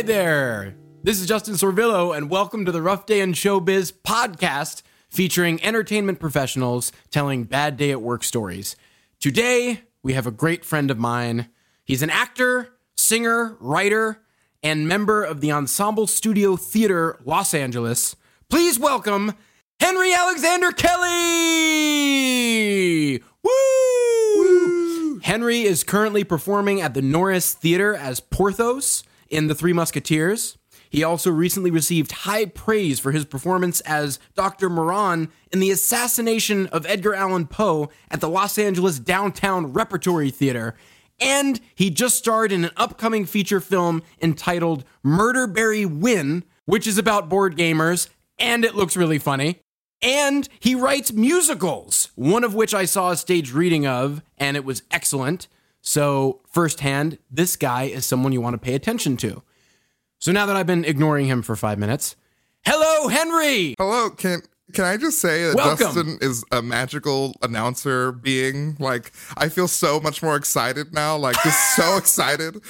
Hi there. This is Justin Sorvillo, and welcome to the Rough Day in Showbiz podcast featuring entertainment professionals telling bad day at work stories. Today, we have a great friend of mine. He's an actor, singer, writer, and member of the Ensemble Studio Theater Los Angeles. Please welcome Henry Alexander Kelly! Woo! Henry is currently performing at the Norris Theater as Porthos in The Three Musketeers. He also recently received high praise for his performance as Dr. Moran in the assassination of Edgar Allan Poe at the Los Angeles Downtown Repertory Theater. And he just starred in an upcoming feature film entitled Murderberry Win, which is about board gamers, and it looks really funny. And he writes musicals, one of which I saw a stage reading of, and it was excellent. So, firsthand, this guy is someone you want to pay attention to. So, now that I've been ignoring him for five minutes, hello, Henry! Hello, can can I just say that Welcome. Justin is a magical announcer being? Like, I feel so much more excited now. Like, just so excited.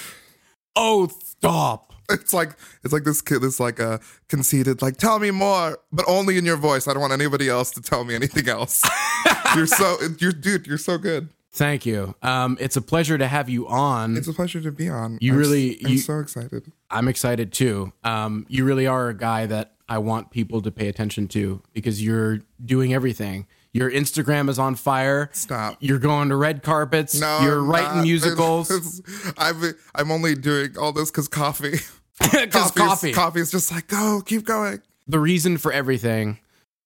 Oh, stop. It's like it's like this kid, this like a conceited, like, tell me more, but only in your voice. I don't want anybody else to tell me anything else. you're so, you're dude, you're so good. Thank you. Um, it's a pleasure to have you on. It's a pleasure to be on. You I'm really- I'm you- so excited. I'm excited too. Um, you really are a guy that I want people to pay attention to because you're doing everything. Your Instagram is on fire. Stop. You're going to red carpets. No, you're writing not. musicals. I'm I'm only doing all this because coffee. Because coffee. Coffee is just like go, keep going. the reason for everything.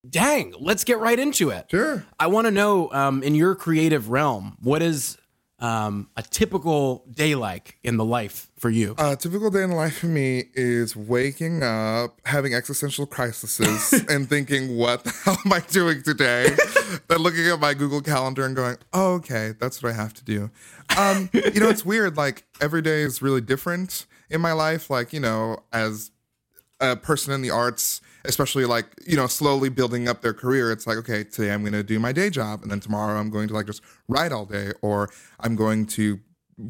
Dang, let's get right into it. Sure. I want to know um, in your creative realm, what is um, a typical day like in the life for you? A typical day in the life for me is waking up, having existential crises, and thinking, "What the hell am I doing today?" then looking at my Google Calendar and going, oh, "Okay, that's what I have to do." Um, you know, it's weird. Like every day is really different in my life. Like you know, as a person in the arts, especially like, you know, slowly building up their career, it's like, okay, today I'm going to do my day job. And then tomorrow I'm going to like just write all day, or I'm going to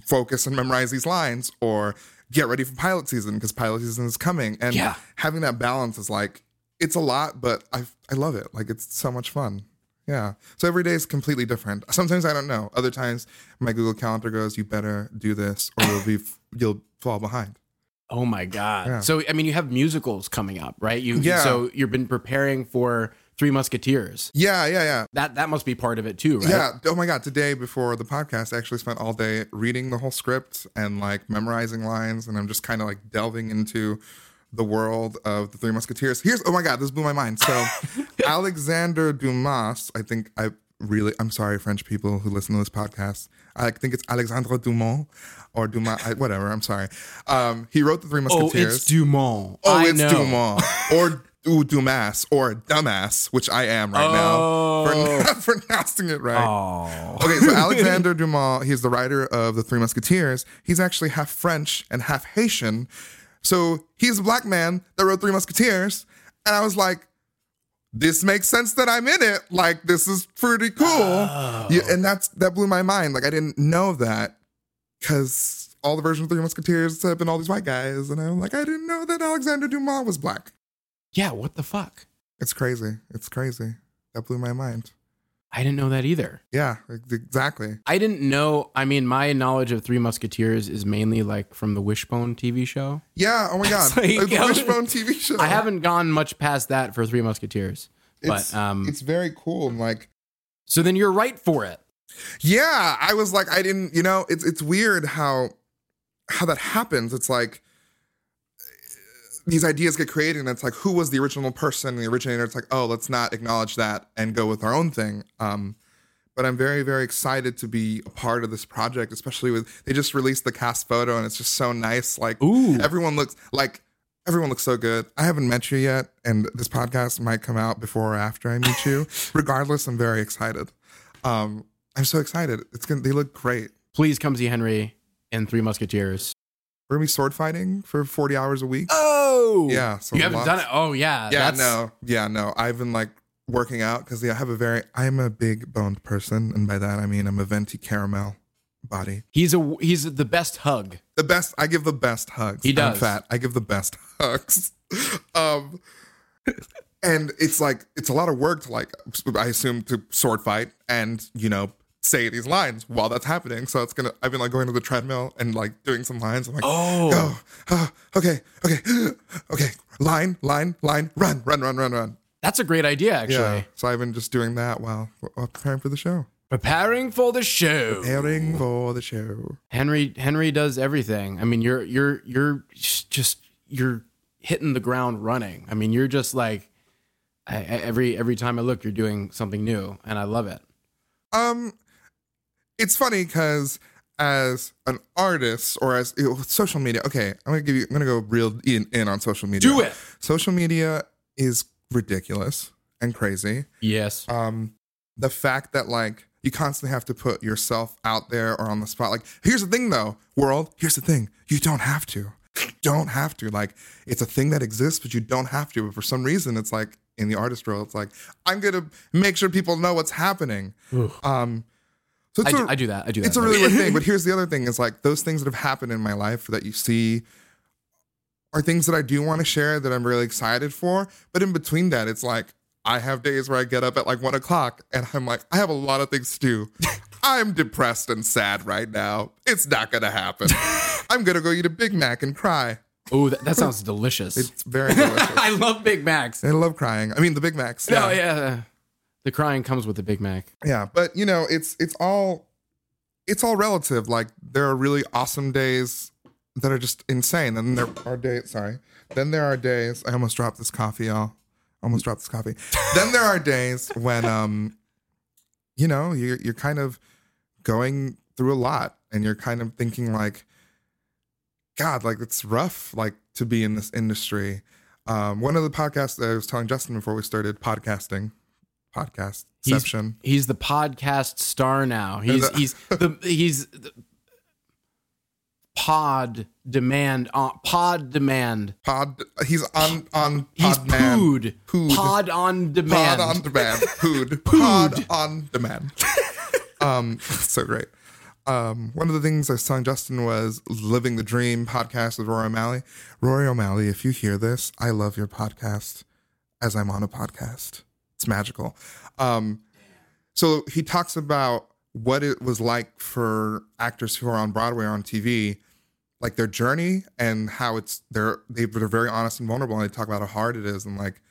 focus and memorize these lines, or get ready for pilot season because pilot season is coming. And Yeah. having that balance is like, it's a lot, but I, I love it. Like, it's so much fun. Yeah. So every day is completely different. Sometimes I don't know. Other times my Google Calendar goes, you better do this or you'll be, you'll fall behind. Oh my god! Yeah. So I mean, you have musicals coming up, right? You Yeah. So you've been preparing for Three Musketeers. Yeah. Yeah. Yeah. That that must be part of it too, right? Yeah. Oh my God. Today before the podcast, I actually spent all day reading the whole script and like memorizing lines. And I'm just kind of like delving into the world of the Three Musketeers. Here's, oh my God, this blew my mind. So Alexander Dumas, I think I really, I'm sorry, French people who listen to this podcast. I think it's Alexandre Dumont or Dumas, I, whatever. I'm sorry. Um, he wrote the Three Musketeers. Oh, it's Dumont. Oh, I it's know. Dumont or ooh, Dumas or dumbass, which I am right now for not pronouncing it right. Oh, Okay, so Alexander Dumas, he's the writer of The Three Musketeers. He's actually half French and half Haitian. So he's a black man that wrote Three Musketeers. And I was like, this makes sense that I'm in it. Like, this is pretty cool. Yeah, and that's that blew my mind. Like, I didn't know that because all the versions of Three Musketeers have been all these white guys. And I'm like, I didn't know that Alexander Dumas was black. yeah. What the fuck? It's crazy. It's crazy. That blew my mind. I didn't know that either. Yeah, exactly. I didn't know. I mean, my knowledge of Three Musketeers is mainly like from the Wishbone TV show. Yeah. Oh my God. like- the Wishbone TV show. I haven't gone much past that for Three Musketeers. It's, but um, it's very cool. And like, so then you're right for it. Yeah, I was like, I didn't, you know, it's it's weird how how that happens. It's like these ideas get created, and it's like, who was the original person, the originator? It's like, oh, let's not acknowledge that and go with our own thing. Um, but I'm very, very excited to be a part of this project, especially with they just released the cast photo, and it's just so nice. Like, Ooh. everyone looks like everyone looks so good. I haven't met you yet, and this podcast might come out before or after I meet you. Regardless, I'm very excited. Um, I'm so excited. It's gonna. They look great. Please come see Henry and Three Musketeers. we're gonna be sword fighting for 40 hours a week. Oh, Yeah, so you haven't lots- done it. Oh, yeah. yeah, that's- no, yeah, no. I've been like working out because yeah, I have a very, I'm a big boned person, and by that I mean I'm a venti caramel body. He's a he's the best hug. The best, I give the best hugs. He I'm does. fat. I give the best hugs. um, and it's like it's a lot of work to like I assume to sword fight and you know say these lines while that's happening. So it's gonna. I've been like going to the treadmill and like doing some lines. I'm like, Oh. oh, oh, okay, okay, okay. Line, line, line. Run, run, run, run, run. That's a great idea, actually. Yeah. So I've been just doing that while, while preparing for the show. Preparing for the show. Preparing for the show. Henry Henry does everything. I mean, you're you're you're just you're hitting the ground running. I mean, you're just like I- every every time I look, you're doing something new, and I love it. Um, it's funny because as an artist or as social media, okay, I'm gonna give you, I'm gonna go real in, in on social media. Do it. Social media is ridiculous and crazy. Yes. Um, the fact that like you constantly have to put yourself out there or on the spot. Like, here's the thing though, world. Here's the thing. You don't have to. You don't have to. Like, it's a thing that exists, but you don't have to. But for some reason, it's like in the artist world, it's like I'm gonna make sure people know what's happening. Um, so I it's do, a- I do that. I do that. it's a really weird thing. But here's the other thing: is like those things that have happened in my life that you see are things that I do want to share that I'm really excited for. But in between that, it's like I have days where I get up at like one o'clock and I'm like, I have a lot of things to do. I'm depressed and sad right now. It's not gonna happen. I'm gonna go eat a Big Mac and cry. oh, that, that sounds delicious. It's very delicious. I love Big Macs. I love crying. I mean, the Big Macs. Oh yeah, the crying comes with the Big Mac. Yeah, but you know, it's it's all it's all relative. Like there are really awesome days that are just insane, and there are days. Sorry, then there are days. I almost dropped this coffee, y'all. Almost dropped this coffee. then there are days when, um, you know, you're you're kind of going through a lot, and you're kind of thinking like, God, like it's rough, like to be in this industry. Um, one of the podcasts that I was telling Justin before we started podcasting, podcast He's- exception. He's the podcast star now. He's he's the he's the pod demand on pod demand. Pod. He's on on He's pod man. pooed. Pooed. Pod on demand. Pod on demand. Pooed. Pod on demand. um, so great. Um, one of the things I was telling Justin was Living the Dream podcast with Rory O'Malley. Rory O'Malley, if you hear this, I love your podcast as I'm on a podcast. It's magical. Um, so he talks about what it was like for actors who are on Broadway or on TV, like their journey and how it's they're they- they're very honest and vulnerable, and they talk about how hard it is and like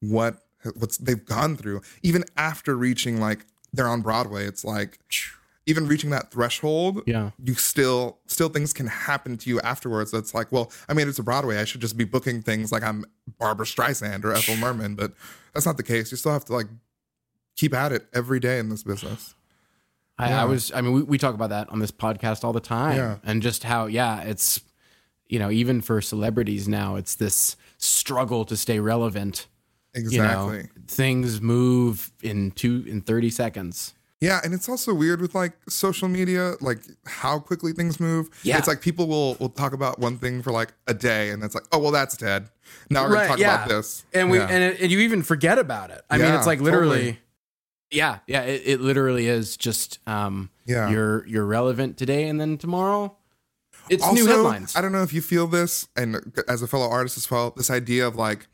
what what's they've gone through even after reaching like they're on Broadway. It's like even reaching that threshold, Yeah. you still still things can happen to you afterwards. That's like, well, I mean, it's a Broadway. I should just be booking things like I'm Barbra Streisand or Ethel Merman, but that's not the case. You still have to like keep at it every day in this business. I, Yeah. I was. I mean, we, we talk about that on this podcast all the time, Yeah. and just how yeah, it's you know even for celebrities now, it's this struggle to stay relevant. Exactly. You know, things move in two in thirty seconds. Yeah, and it's also weird with like social media, like how quickly things move. Yeah. It's like people will will talk about one thing for like a day and it's like, oh well that's dead. Now we're gonna talk yeah. about this. and we Yeah. and, it, and you even forget about it. I mean, it's like literally, totally. yeah, yeah. It, it literally is just um, Yeah. You're you're relevant today, and then tomorrow, it's also, new headlines. I don't know if you feel this, and as a fellow artist as well, this idea of like,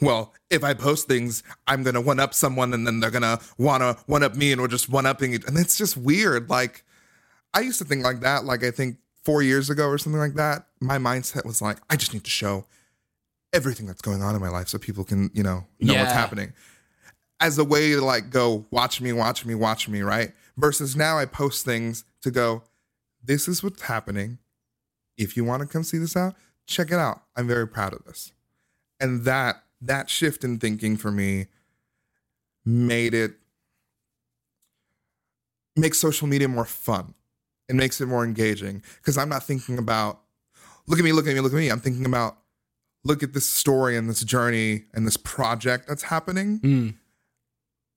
well, if I post things, I'm gonna one up someone, and then they're gonna wanna one up me, and we're just one upping it, and it's just weird. Like, I used to think like that. Like, I think four years ago or something like that. My mindset was like, I just need to show everything that's going on in my life so people can, you know, know what's happening. As a way to like go, watch me, watch me, watch me, right? Versus now I post things to go, this is what's happening. If you want to come see this out, check it out. I'm very proud of this. And that that shift in thinking for me made it makes social media more fun. It makes it more engaging because I'm not thinking about look at me, look at me, look at me. I'm thinking about look at this story and this journey and this project that's happening Mm.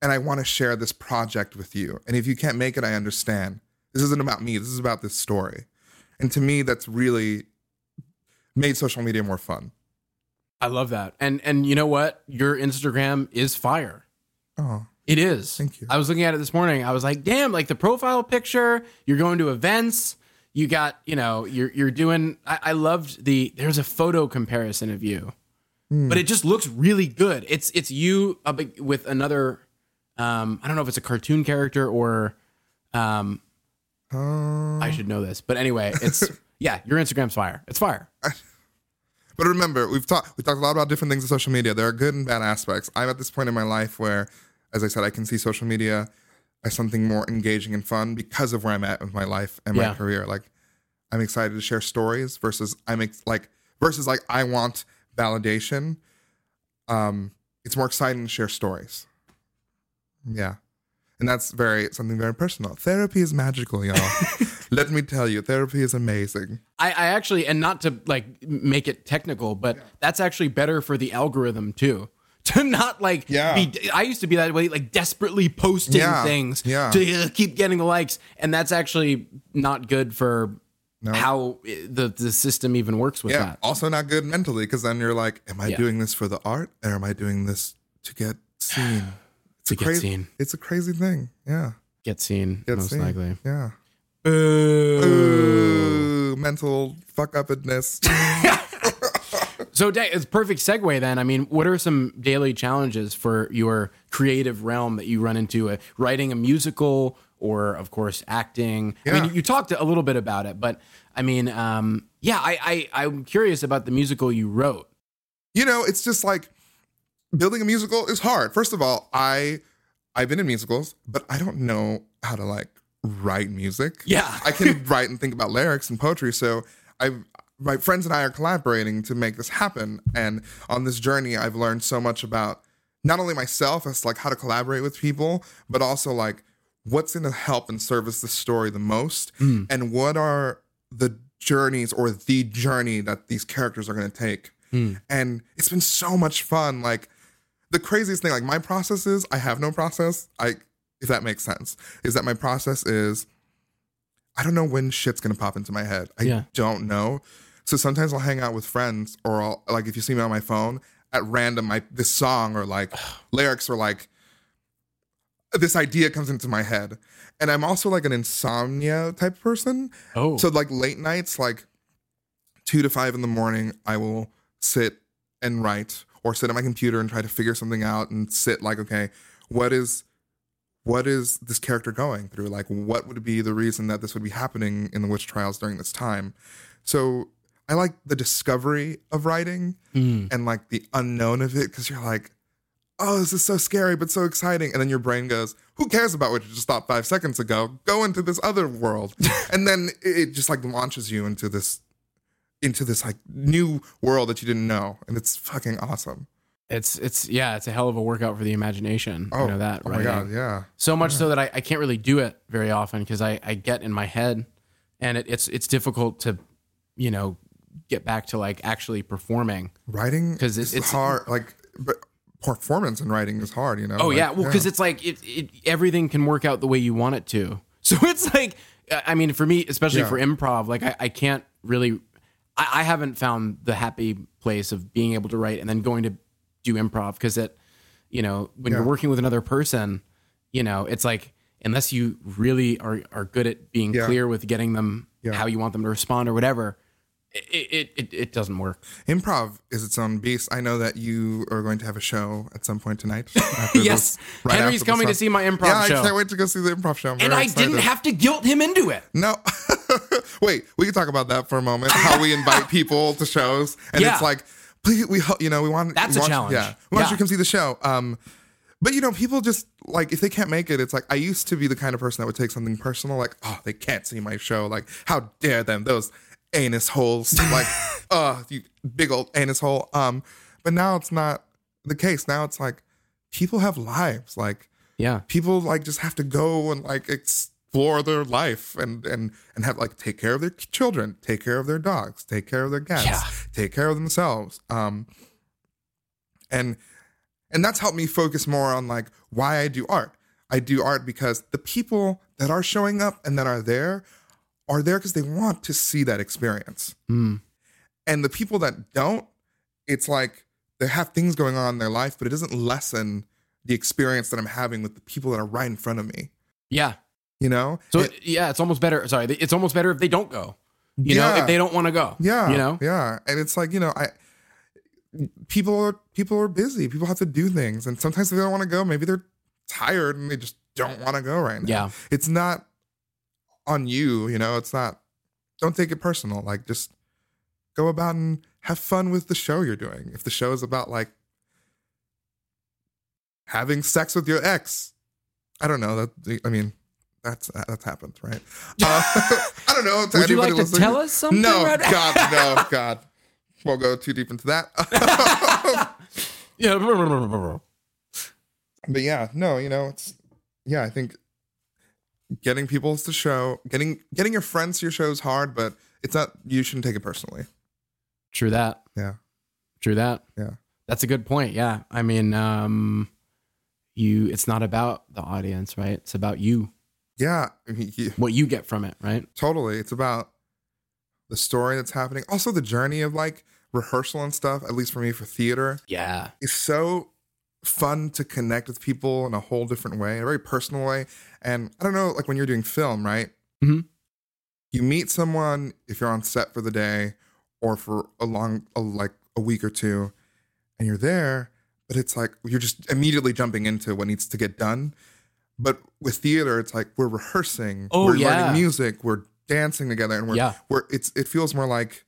and I want to share this project with you. And if you can't make it, I understand. This isn't about me. This is about this story. And to me, that's really made social media more fun. I love that. And and you know what? Your Instagram is fire. Oh, It is. Thank you. I was looking at it this morning. I was like, damn, like the profile picture, you're going to events, you got, you know, you're you're doing I, I loved the there's a photo comparison of you. Hmm. But it just looks really good. It's it's you up with another um I don't know if it's a cartoon character or um Uh, I should know this. But anyway, it's yeah, your Instagram's fire. It's fire. But remember, we've talked we talked a lot about different things of social media. There are good and bad aspects. I'm at this point in my life where, as I said, I can see social media as something more engaging and fun because of where I'm at with my life and my Yeah. career. Like, I'm excited to share stories versus I'm ex- like versus like I want validation. Um, it's more exciting to share stories. Yeah. And that's very something very personal. Therapy is magical, y'all. Let me tell you, therapy is amazing. I, I actually, and not to like make it technical, but that's actually better for the algorithm too. To not like Yeah. be, I used to be that way, like desperately posting Yeah, things yeah. to uh, keep getting the likes, and that's actually not good for No. how uh, the the system even works with Yeah. that. Also not good mentally because then you're like, am I Yeah. doing this for the art or am I doing this to get seen? It's To a get crazy, seen. It's a crazy thing. Yeah. Get seen Get most seen. likely. Yeah. Boo. Ooh, mental fuck upness. So it's perfect segue then. I mean, what are some daily challenges for your creative realm that you run into? Uh, writing a musical or, of course, acting. I Yeah. mean, you talked a little bit about it, but I mean, um, yeah, I, I I'm curious about the musical you wrote. you know, it's just like building a musical is hard. First of all, I I've been in musicals, but I don't know how to like write music. Yeah. I can write and think about lyrics and poetry. So I my friends and I are collaborating to make this happen. And on this journey, I've learned so much about not only myself as like how to collaborate with people, but also like what's going to help and service the story the most, mm. and what are the journeys or the journey that these characters are going to take. Mm. And it's been so much fun. Like the craziest thing, like my process is I have no process. I if that makes sense, is that my process is I don't know when shit's gonna pop into my head. I Yeah. don't know. So sometimes I'll hang out with friends, or I'll like if you see me on my phone at random, my this song or like lyrics or like this idea comes into my head. And I'm also like an insomnia type person. Oh, So like late nights, like two to five in the morning, I will sit and write or sit at my computer and try to figure something out and sit like, okay, what is what is this character going through? Like what would be the reason that this would be happening in the witch trials during this time? So I like the discovery of writing Mm. and like the unknown of it because you're like, oh, this is so scary but so exciting. And then your brain goes, who cares about what you just thought five seconds ago? Go into this other world. and then it it just like launches you into this into this like new world that you didn't know. And it's fucking awesome. It's it's yeah, it's a hell of a workout for the imagination. Oh, you know that, oh right? my god, yeah. So much so that I, I can't really do it very often because I, I get in my head and it, it's it's difficult to, you know, get back to like actually performing. Writing 'Cause is it's- hard. Like but performance in writing is hard, you know? Oh Like, yeah, well, because it's like it, it everything can work out the way you want it to. So it's like, I mean, for me, especially Yeah. for improv, like I, I can't really, I, I haven't found the happy place of being able to write and then going to do improv because it, you know, when you're working with another person, you know, it's like unless you really are are good at being Yeah. clear with getting them Yeah. how you want them to respond or whatever, it it, it it doesn't work. Improv is its own beast. I know that you are going to have a show at some point tonight. Yes, this- right Henry's coming to see my improv yeah, show. I can't wait to go see the improv show. I'm And I didn't have to guilt him into it. No. Wait, we can talk about that for a moment. How we invite people to shows, and Yeah. it's like, please, we you know we want That's we a want, challenge. Yeah, we want Yeah. you to come see the show. Um, but you know, people just like if they can't make it, it's like I used to be the kind of person that would take something personal, like oh they can't see my show, like how dare them those anus holes, like oh you big old anus hole. Um, but now it's not the case. Now it's like people have lives, like Yeah. people like just have to go and like explore their life and and and have like take care of their children take care of their dogs take care of their cats Yeah. Take care of themselves um and and that's helped me focus more on like why i do art i do art because the people that are showing up and that are there are there because they want to see that experience Mm. And the people that don't, it's like they have things going on in their life, but it doesn't lessen the experience that I'm having with the people that are right in front of me. Yeah. You know? So It- yeah, it's almost better. Sorry, it's almost better if they don't go. You know, if they don't want to go. Yeah. You know. Yeah. And it's like, you know, I people are people are busy. People have to do things. And sometimes if they don't want to go, maybe they're tired and they just don't want to go right now. Yeah. It's not on you, you know, it's not don't take it personal. Like just go about and have fun with the show you're doing. If the show is about like having sex with your ex, I don't know. That I mean, that's that's happened, right? Uh, I don't know. Would you like anybody to listening- tell us something? No, right- God, no, God. Won't go too deep into that. Yeah. but yeah, no, you know, it's yeah. I think getting people to show, getting getting your friends to your show is hard, but it's not. You shouldn't take it personally. True that. Yeah, True that. yeah, That's a good point. Yeah. I mean, um, you. It's not about the audience, right? It's about you. Yeah. I mean, you- What you get from it, right? totally. It's about the story that's happening. Also, the journey of like rehearsal and stuff. At least for me, for theater, Yeah. is so fun to connect with people in a whole different way, in a very personal way. And I don't know, like when you're doing film, right? Mhm. You meet someone if you're on set for the day or for a long, a, like a week or two, and you're there, but it's like you're just immediately jumping into what needs to get done. But with theater, it's like we're rehearsing, Oh, we're yeah. learning music, we're dancing together, and we're Yeah. we're it's it feels more like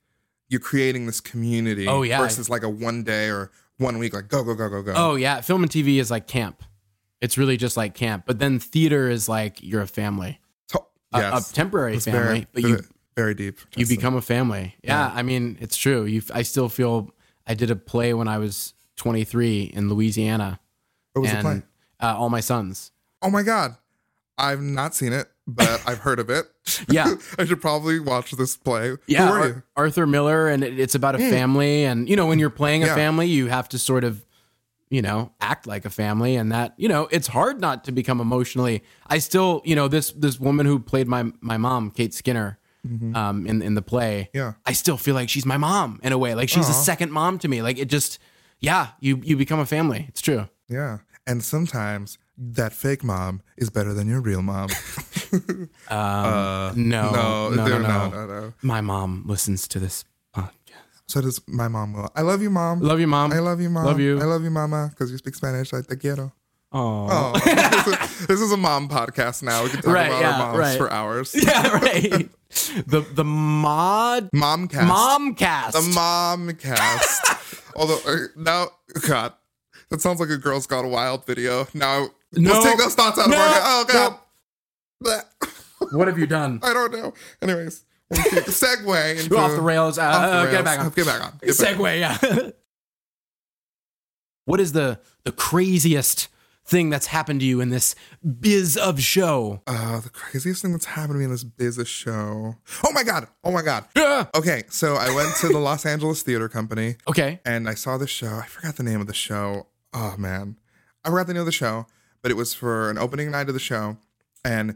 you're creating this community Oh, yeah. versus like a one day or one week like go go go go go Oh yeah. Film and TV is like camp. It's really just like camp. But then theater is like you're a family, A- yes. a, temporary It's family, very, but you very, deep you become a family. Yeah, I mean, it's true. You, I still feel. I did a play when I was 23 in Louisiana, what was and the play Uh, all my sons. Oh my god i've not seen it but i've heard of it Yeah. i should probably watch this play Yeah, Ar- Arthur Miller, and it, it's about a family. And you know, when you're playing a Yeah. family, you have to sort of, you know, act like a family, and that you know, it's hard not to become emotionally. I still, you know, this this woman who played my my mom, Kate Skinner, um, in in the play. Mm-hmm. Yeah. I still feel like she's my mom in a way. Like she's a second mom to me. Like it just, yeah, you you become a family. It's true. yeah and sometimes that fake mom is better than your real mom Um, uh, no, no, no, they're- no, no no My mom listens to this podcast. so does my mom will i love you mom Love you, mom. i love you mom Love you. i love you mama because you speak spanish i te quiero. Oh, this, is, this is a mom podcast now. We can talk Right, about yeah, our moms right. for hours. Yeah, right. the the mod Momcast. momcast. The mom cast. Although uh, now, God, that sounds like a Girls Gone Wild video. Now, No. let's take those thoughts out No. of our head. Oh God, Bleh. what have you done? I don't know. Anyways, segue into off the rails. Uh, off the uh, rails. Get back on. Get back on. Get back on. Segue. Yeah. what is the the craziest thing that's happened to you in this biz of show? Uh, the craziest thing that's happened to me in this biz of show. Oh my God. Oh my God. Yeah. Okay, so I went to the Los Angeles Theater Company. Okay. and I saw the show. I forgot the name of the show. Oh man, I forgot the name of the show, but it was for an opening night of the show, and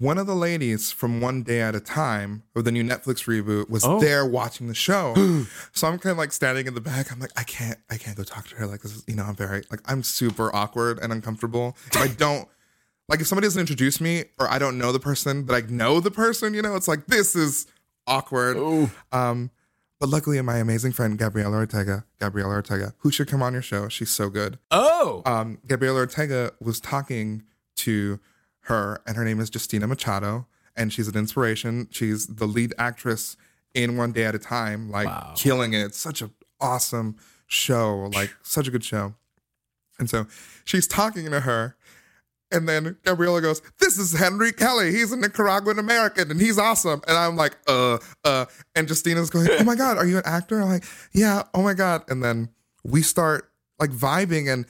one of the ladies from One Day at a Time, or the new Netflix reboot, was Oh. there watching the show. so I'm kind of like standing in the back. I'm like, I can't, I can't go talk to her. Like this is, you know, I'm very like I'm super awkward and uncomfortable. If I don't. Like if somebody doesn't introduce me or I don't know the person, but I know the person, you know, it's like this is awkward. Ooh. Um, but luckily, my amazing friend Gabriela Ortega, Gabriela Ortega, who should come on your show, she's so good. Oh. Um, Gabriela Ortega was talking to her, and her name is Justina Machado, and she's an inspiration. She's the lead actress in One Day at a Time, like Wow. killing it. It's such an awesome show, like such a good show. And so she's talking to her, and then Gabriela goes, This is Henry Kelly. He's a Nicaraguan American and he's awesome. And I'm like, uh, uh. And Justina's going, Oh my God, are you an actor? I'm like, Yeah, oh my God. And then we start like vibing and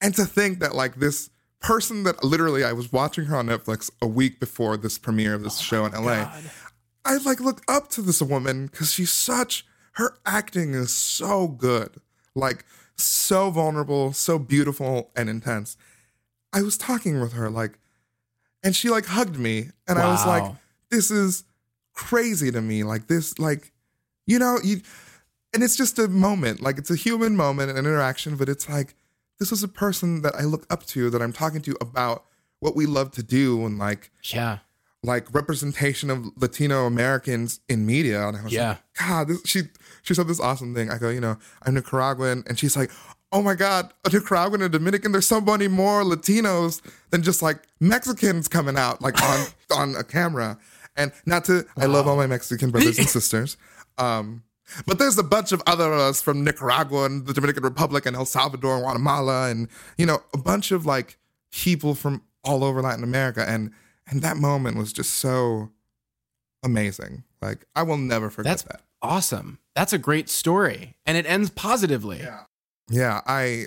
and to think that like this person that literally I was watching her on Netflix a week before this premiere of this show in LA. God. I like look up to this woman because she's such her acting is so good, like so vulnerable, so beautiful and intense. I was talking with her like, and she like hugged me, and I was like, "This is crazy to me." Like this, like you know, you and it's just a moment, like it's a human moment, and an interaction, but it's like this is a person that I look up to, that I'm talking to about what we love to do, and like Yeah. like representation of Latino Americans in media. And I was Yeah. like, God, this, she she said this awesome thing. I go, you know, I'm Nicaraguan, and she's like, Oh my God, a Nicaraguan and Dominican. There's so many more Latinos than just like Mexicans coming out like on on a camera. And not to, I love all my Mexican brothers and sisters. Um, but there's a bunch of others from Nicaragua and the Dominican Republic and El Salvador and Guatemala and you know a bunch of like people from all over Latin America and and that moment was just so amazing. Like I will never forget That's that. awesome. That's a great story. And it ends positively. Yeah, I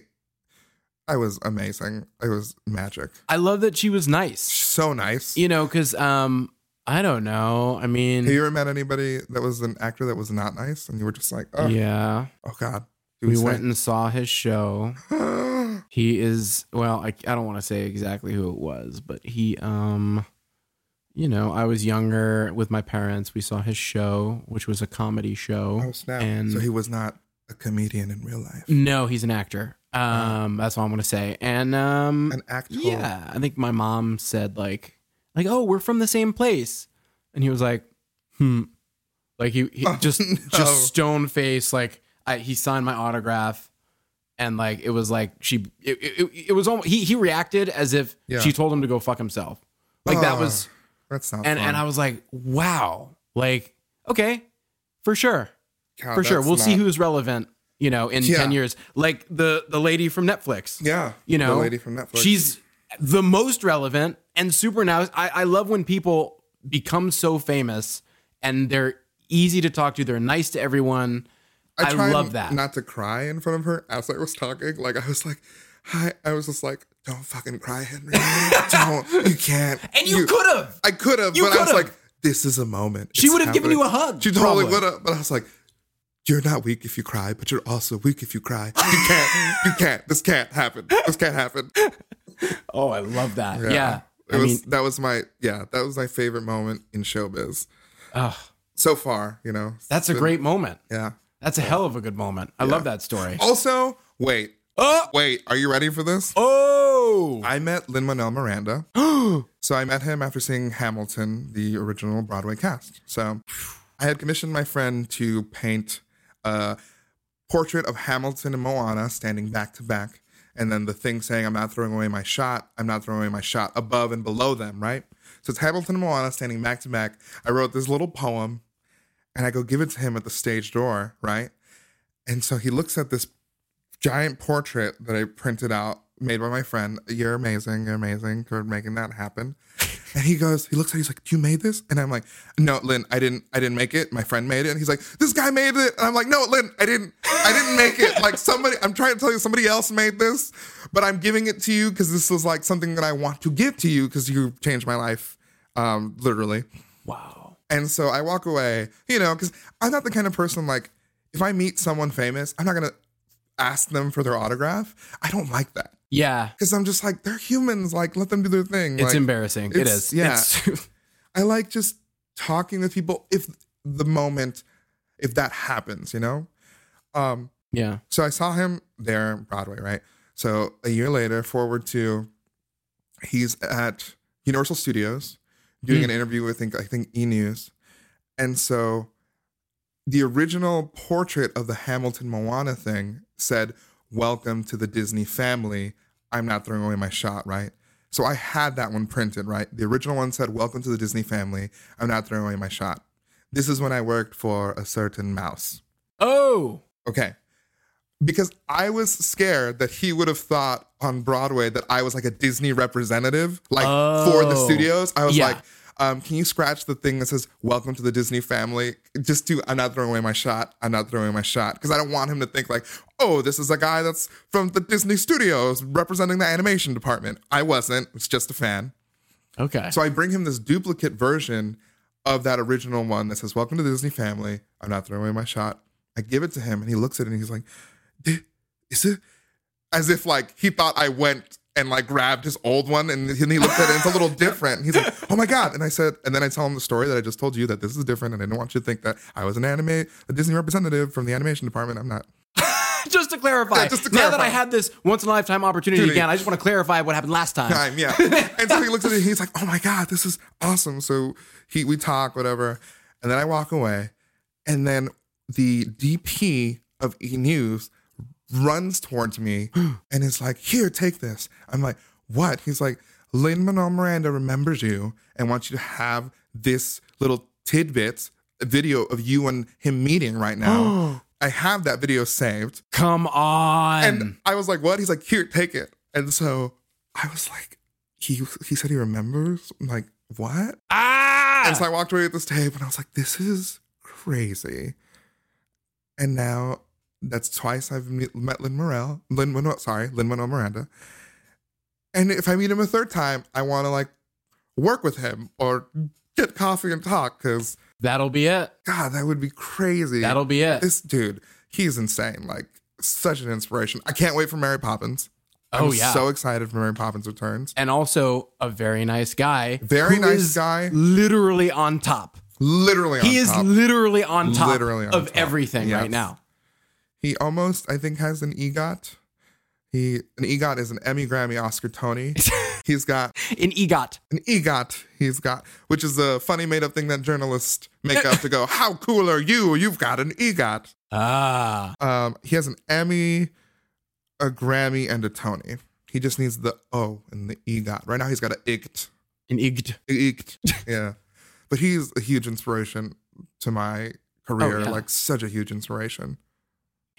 I was amazing. It was magic. I love that she was nice. So nice. You know, because um, I don't know. I mean, Have you ever met anybody that was an actor that was not nice and you were just like, oh, yeah. oh God. We went and saw his show. He is well, I, I don't want to say exactly who it was, but he um you know, I was younger with my parents. We saw his show, which was a comedy show. oh snap. And so he was not a comedian in real life. no, he's an actor. Um that's all I'm to say. And um An actor. yeah, I think my mom said like like, "Oh, we're from the same place." And he was like, "Hmm." Like he, he Oh, just no. just stone face like I, he signed my autograph and like it was like she it, it, it was almost he he reacted as if Yeah. she told him to go fuck himself. Like that Oh, was That's not and and I was like, "Wow." Like, okay. For sure. God, For sure. We'll see who's relevant, you know, in Yeah. 10 years. Like the the lady from Netflix Yeah. you know, the lady from Netflix. She's the most relevant and super now. I, I love when people become so famous and they're easy to talk to. They're nice to everyone. I, tried love that. Not to cry in front of her as I was talking. Like I was like, hi. I was just like, don't fucking cry, Henry. don't. You can't. and you, could have. I could have, You but I was like, this is a moment. She would have given you a hug. She totally would have. But I was like, you're not weak if you cry, but you're also weak if you cry. You can't. you can't. This can't happen. This can't happen. Oh, I love that. Yeah. It I was, mean, that was my yeah, that was my favorite moment in showbiz ugh, so far. You know, that's a great moment. yeah. That's a hell of a good moment. I love that story. Also, wait, Oh, wait, are you ready for this? oh, I met Lin Manuel Miranda. Oh. So I met him after seeing Hamilton, the original Broadway cast. So I had commissioned my friend to paint a portrait of Hamilton and Moana standing back to back. And then the thing saying, I'm not throwing away my shot, I'm not throwing away my shot above and below them, right? So it's Hamilton and Moana standing back to back. I wrote this little poem and I go give it to him at the stage door, right? And so he looks at this giant portrait that I printed out, made by my friend. You're amazing, you're amazing for making that happen. And he goes, he looks at it, he's like, You made this? And I'm like, No, Lin, I didn't I didn't make it. My friend made it. And he's like, This guy made it. And I'm like, No, Lin, I didn't I didn't make it. Like somebody, I'm trying to tell you somebody else made this, but I'm giving it to you because this is like something that I want to give to you because you changed my life. Um, literally. wow. And so I walk away, you know, because I'm not the kind of person like, if I meet someone famous, I'm not going to ask them for their autograph. I don't like that. Yeah, Because I'm just like, they're humans. Like, let them do their thing. it's Like, embarrassing. It it's- yeah. It's- I like just talking with people if the moment, if that happens, you know? Um, yeah. so I saw him there on Broadway, right? So a year later, forward to he's at Universal Studios doing Hmm. an interview with I think I think E News. And so the original portrait of the Hamilton Moana thing said, Welcome to the Disney family. I'm not throwing away my shot, right? So I had that one printed, right? The original one said, Welcome to the Disney family. I'm not throwing away my shot. This is when I worked for a certain mouse. Oh, Okay. Because I was scared that he would have thought on Broadway that I was like a Disney representative, like for the Oh. studios. I was Yeah. like, um, can you scratch the thing that says "Welcome to the Disney family"? Just do. I'm not throwing away my shot. I'm not throwing away my shot because I don't want him to think like, oh, this is a guy that's from the Disney studios representing the animation department. I wasn't. It's just a fan. okay. So I bring him this duplicate version of that original one that says, Welcome to the Disney family. I'm not throwing away my shot. I give it to him and he looks at it and he's like, Is it? As if like he thought I went and like grabbed his old one and, and he looked at it. It's a little different. He's like, "Oh my god!" And I said, and then I tell him the story that I just told you that this is different, and I don't want you to think that I was an anime, a Disney representative from the animation department. I'm not. just to clarify, Yeah, just to now that. I had this once in a lifetime opportunity again, I just want to clarify what happened last time. time, yeah. and so he looks at it, and he's like, "Oh my god, this is awesome." So he we talk, whatever, and then I walk away, and then the DP of E News runs towards me and is like, "Here, take this." I'm like, "What?" He's like, "Lin Manuel Miranda remembers you and wants you to have this little tidbit video of you and him meeting right now." I have that video saved. Come on. And I was like, "What?" He's like, "Here, take it." And so I was like, "He he said he remembers." I'm like, "What?" ah! And so I walked away with this tape, and I was like, "This is crazy." And now that's twice I've me- met Lin Morel, Lin Manuel, sorry, Lin Manuel Miranda. And if I meet him a third time, I want to like work with him or get coffee and talk because That'll be it. God, that would be crazy. That'll be it. this dude, he's insane. Like such an inspiration. I can't wait for Mary Poppins. Oh, I'm Oh, yeah. so excited for Mary Poppins returns. and also a very nice guy. Very nice guy. Literally on top. Literally, on He is literally on top Literally on of top. everything Yes. right now. He almost, I think, has an EGOT. He an EGOT is an Emmy, Grammy, Oscar, Tony. He's got an EGOT. an EGOT. He's got, which is a funny made up thing that journalists make up to go, "How cool are you? You've got an EGOT." Ah. Um, he has an Emmy, a Grammy, and a Tony. He just needs the O and the EGOT. Right now, he's got an IGT. In EGT. EGT. yeah, but he's a huge inspiration to my career. Oh, yeah. Like such a huge inspiration.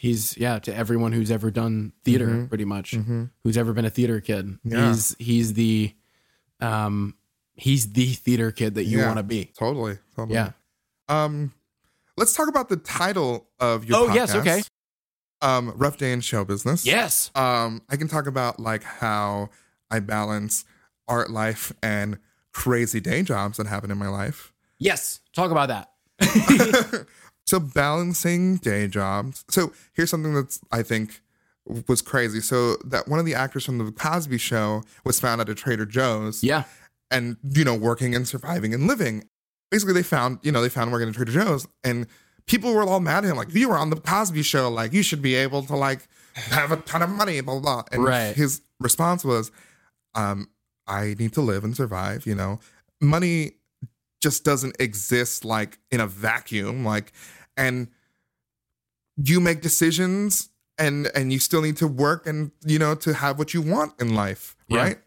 He's yeah, to everyone who's ever done theater, Mhm. pretty much. Mm-hmm. Who's ever been a theater kid. Yeah. He's he's the um he's the theater kid that you Yeah. want to be. Totally. Totally. Yeah. Um, let's talk about the title of your Oh, podcast. yes, okay. Um, Rough Day in Show Business. Yes. Um, I can talk about like how I balance art life and crazy day jobs that happen in my life. Yes. Talk about that. so balancing day jobs. So here's something that's I think was crazy. So that one of the actors from the Cosby Show was found at a Trader Joe's. Yeah. and you know working and surviving and living basically they found you know they found working at trader joe's and people were all mad at him like you were on the cosby show like you should be able to like have a ton of money blah blah, blah. and Right. his response was um i need to live and survive you know money just doesn't exist like in a vacuum like and you make decisions and and you still need to work and you know to have what you want in life Yeah. right?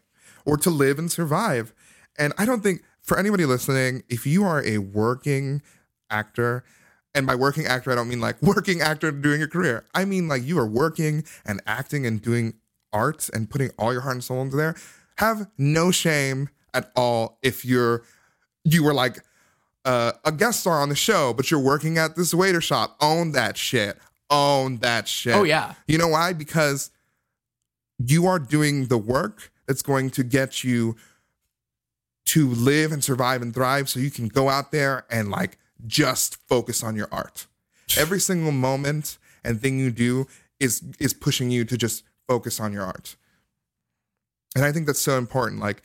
Or to live and survive. And i don't think for anybody listening if you are a working actor and by working actor i don't mean like working actor doing a career. I mean like you are working and acting and doing arts and putting all your heart and soul into there. Have no shame at all if you're you were like uh, a guest star on the show, but you're working at this waiter shop. Own that shit. Own that shit. Oh, yeah. You know why? Because you are doing the work that's going to get you to live and survive and thrive so you can go out there and like just focus on your art. Every single moment and thing you do is is pushing you to just focus on your art. And I think that's so important. Like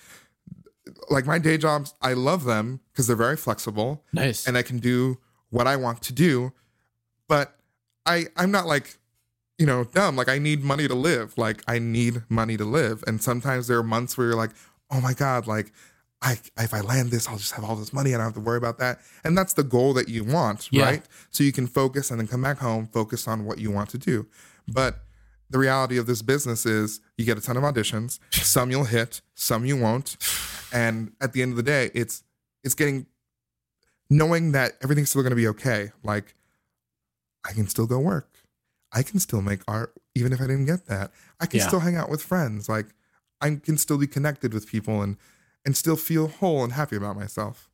like my day jobs, I love them because they're very flexible Nice. and I can do what I want to do. But I I'm not like, you know, dumb. Like I need money to live. Like I need money to live. And sometimes there are months where you're like, oh my God, like I if I land this, I'll just have all this money and I don't have to worry about that. And that's the goal that you want, Yeah. right? So you can focus and then come back home, focus on what you want to do. But the reality of this business is you get a ton of auditions, some you'll hit, some you won't. And at the end of the day, it's it's getting knowing that everything's still going to be okay. Like, I can still go work. I can still make art, even if I didn't get that. I can Yeah. still hang out with friends. Like, I can still be connected with people and and still feel whole and happy about myself.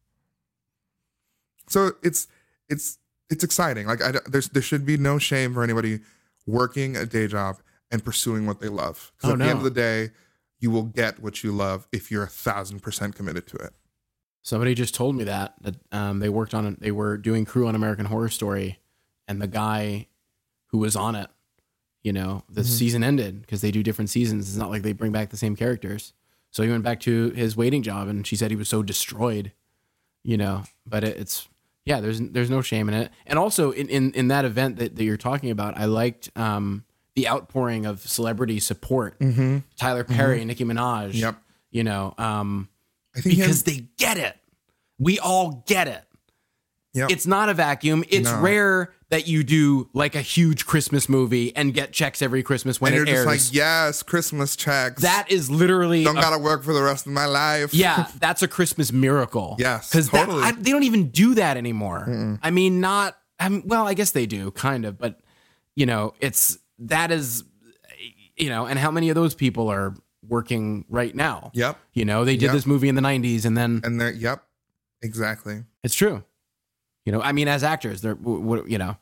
So it's it's it's exciting. Like, I there's there should be no shame for anybody working a day job and pursuing what they love. Because Oh, at the end of the day, you will get what you love if you're a thousand percent committed to it. Somebody just told me that that um, they worked on it. They were doing crew on American Horror Story, and the guy who was on it, You know, the Mm-hmm. season ended because they do different seasons. It's not like they bring back the same characters. So he went back to his waiting job, and she said he was so destroyed. You know, but it, it's yeah. There's there's no shame in it. And also in in, in that event that, that you're talking about, I liked um, the outpouring of celebrity support. Tyler Perry, Nicki Minaj. Mm-hmm. Yep. You know, um, I think because him, they get it. We all get it. Yep. It's not a vacuum. It's No. rare that you do like a huge Christmas movie and get checks every Christmas when and it airs. like, yes, Christmas checks. that is literally don't a- gotta work for the rest of my life. yeah, that's a Christmas miracle. Yes, because totally. they don't even do that anymore. I mean, not. I mean, well, I guess they do, kind of, but you know, it's that is, you know, and how many of those people are working right now? Yep. You know, they did Yep. this movie in the '90s, and then And they're yep, exactly. It's true. You know, I mean, as actors, they're w- w- you know,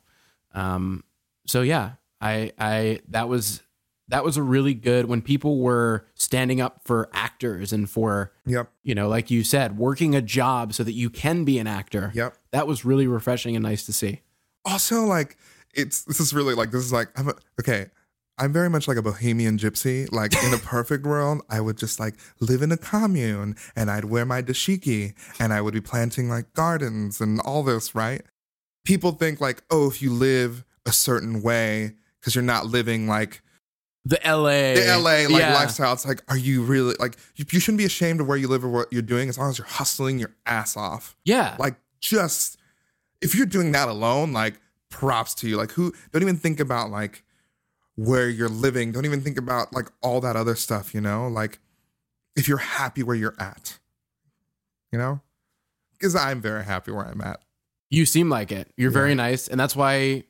um, so yeah, I I that was that was a really good when people were standing up for actors and for Yep. you know, like you said, working a job so that you can be an actor. Yep. that was really refreshing and nice to see. Also, like it's this is really like this is like I'm a, okay. I'm very much like a bohemian gypsy. Like in a perfect world, I would just like live in a commune and I'd wear my dashiki and I would be planting like gardens and all this, right? People think like, oh, if you live a certain way, because you're not living like The L.A. the LA like yeah. lifestyle. It's like, are you really like you, you shouldn't be ashamed of where you live or what you're doing as long as you're hustling your ass off. Yeah, Like just if you're doing that alone, like props to you. Like who don't even think about like where you're living. Don't even think about like all that other stuff, you know? Like if you're happy where you're at. You know? Because I'm very happy where I'm at. you seem like it. You're very nice, and that's why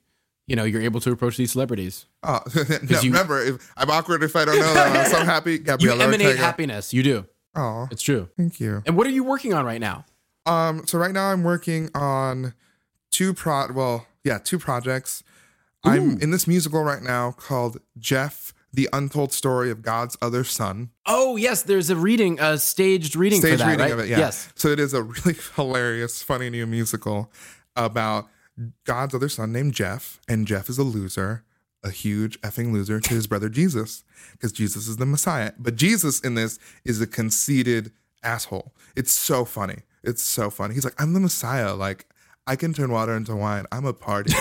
you know you're able to approach these celebrities. Oh, no, you- remember, if, I'm awkward if I don't know that. I'm so happy. You Gabriella emanate Ortega. happiness. You do. Oh, It's true. thank you. And what are you working on right now? Um, so right now I'm working on two pro well, yeah, two projects. I'm in this musical right now called Jeff, the Untold Story of God's Other Son. Oh yes, there's a reading, a staged reading for that, reading right? of it, yeah. Yes. So it is a really hilarious, funny new musical about God's other son named Jeff, and Jeff is a loser, a huge effing loser to his brother Jesus, because Jesus is the Messiah. But Jesus in this is a conceited asshole. It's so funny. It's so funny. He's like, I'm the Messiah. Like, I can turn water into wine. I'm a party.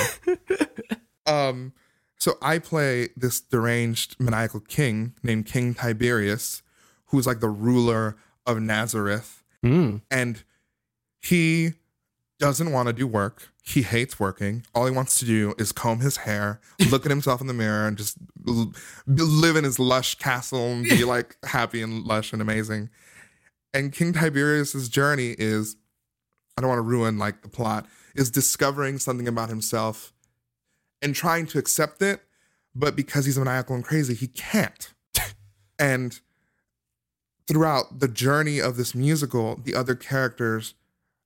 um, so I play this deranged maniacal king named King Tiberius, who's like the ruler of Nazareth Mm. and he doesn't want to do work. He hates working. All he wants to do is comb his hair, look at himself in the mirror, and just l- live in his lush castle and be like happy and lush and amazing. And King Tiberius's journey is I don't want to ruin like the plot, is discovering something about himself and trying to accept it, but because he's maniacal and crazy, he can't. and throughout the journey of this musical, the other characters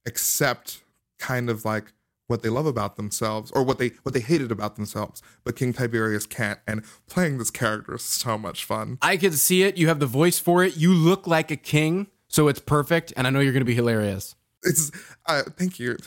accept kind of like what they love about themselves or what they what they hated about themselves. But King Tiberius can't. And playing this character is so much fun. I can see it. You have the voice for it. You look like a king, so it's perfect. And I know you're going to be hilarious. It's uh, thank you.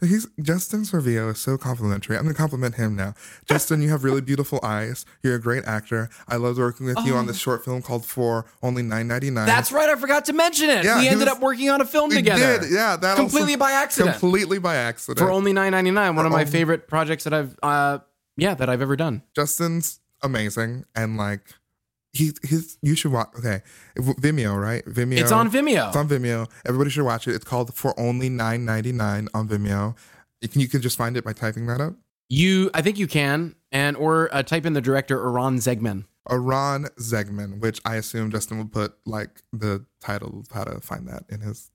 He's Justin Servio is so complimentary. I'm gonna compliment him now. Justin, you have really beautiful eyes. You're a great actor. I loved working with you on this short film called For Only Nine Ninety Nine. That's right. I forgot to mention it. Yeah, we ended was- up working on a film we together. did. Yeah, that completely also- by accident. Completely by accident. for only nine ninety nine. One of my favorite projects that I've, uh, yeah, that I've ever done. Justin's amazing and like he he's you should watch okay Vimeo right? Vimeo. It's on Vimeo. it's on Vimeo. Everybody should watch it. It's called for only nine ninety nine on Vimeo. You can you can just find it by typing that up. You, I think you can, and or uh, type in the director Iran Zegman. Iran Zegman which I assume Justin will put like the title of how to find that in his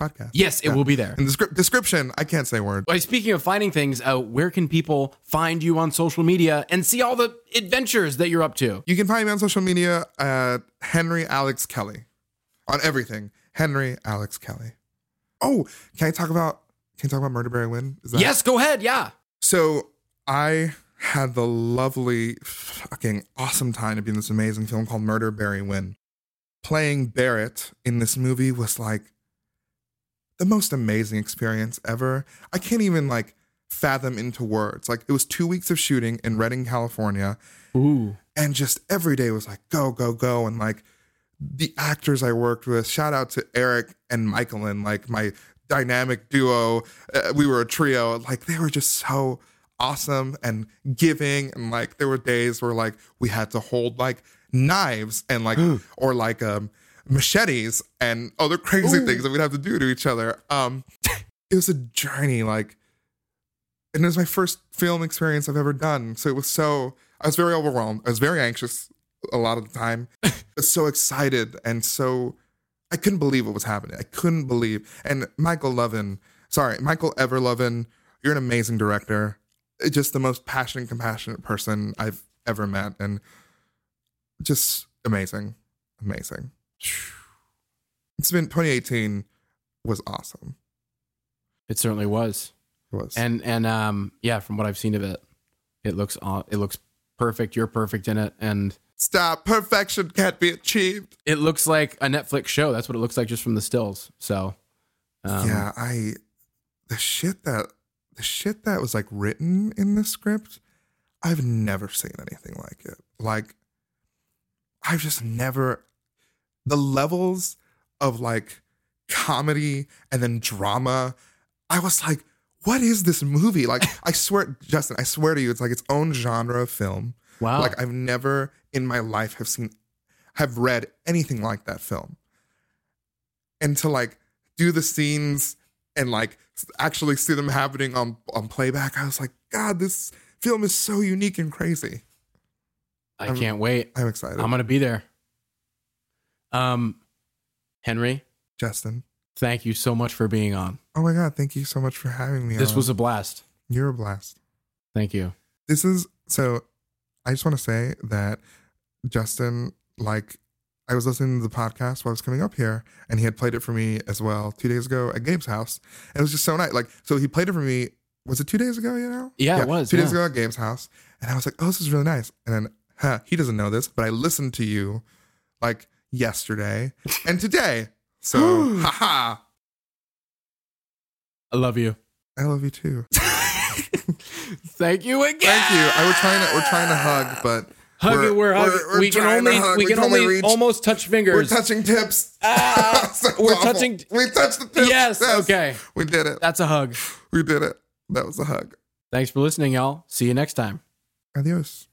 podcast Yes, it Yeah. will be there. in the script description I can't say word Well, speaking of finding things, uh, where can people find you on social media and see all the adventures that you're up to? You can find me on social media at Henry Alex Kelly on everything. Henry Alex Kelly. Oh, can I talk about can I talk about Murder Barry Win? Is that Yes, go ahead. Yeah. So I had the lovely, fucking awesome time to be in this amazing film called Murder Barry Win. Playing Barrett in this movie was like the most amazing experience ever. I can't even like fathom into words. Like it was two weeks of shooting in Redding, California, Ooh. and just every day was like go, go, go, and like the actors I worked with. Shout out to Eric and Michael and like my dynamic duo. Uh, we were a trio. Like they were just so awesome and giving, and like there were days where like we had to hold like knives and like or like um machetes and other crazy things that we'd have to do to each other. Um, it was a journey, like, and it was my first film experience I've ever done. So it was so I was very overwhelmed. I was very anxious a lot of the time, but so excited and so I couldn't believe what was happening. I couldn't believe. And Michael Lovin, sorry, Michael Everlovin, you're an amazing director. Just the most passionate, compassionate person I've ever met, and just amazing, amazing. It's been 2018 was awesome. It certainly was. It was. And and um yeah, from what I've seen of it, it looks it looks perfect. You're perfect in it, and Stop. Perfection can't be achieved. it looks like a Netflix show. That's what it looks like just from the stills. So um, yeah, I the shit that the shit that was like written in the script, I've never seen anything like it. Like I've just never the levels of like comedy and then drama. I was like, what is this movie? Like, I swear, Justin, I swear to you, it's like its own genre of film. wow. Like I've never in my life have seen have read anything like that film. And to like do the scenes and like actually see them happening on on playback, I was like, God, this film is so unique and crazy. I can't wait. I'm excited. I'm gonna be there. Um, Henry, Justin. thank you so much for being on. Oh my God, thank you so much for having me. This on. was a blast. you're a blast. Thank you. This is so I just want to say that Justin, like I was listening to the podcast while I was coming up here, and he had played it for me as well two days ago at Gabe's house. And it was just so nice. Like, so he played it for me. Was it two days ago? You know? Yeah, it was, two days ago at Gabe's house, and I was like, "Oh, this is really nice." And then, huh, he doesn't know this, but I listened to you like yesterday and today. So, haha, I love you. I love you too. Thank you again. Thank you. I we're trying to we're trying to hug, but Hug We're- it. We're, we're- we're we can only we We can can only reach- almost touch fingers. we're touching tips. Ah, so we're awful. touching- We touched the tips. Yes, okay. We did it. That's a hug. We did it. That was a hug. Thanks for listening, y'all. See you next time. Adios.